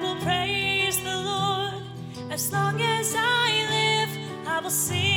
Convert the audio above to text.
will praise the Lord as long as I live. I will sing.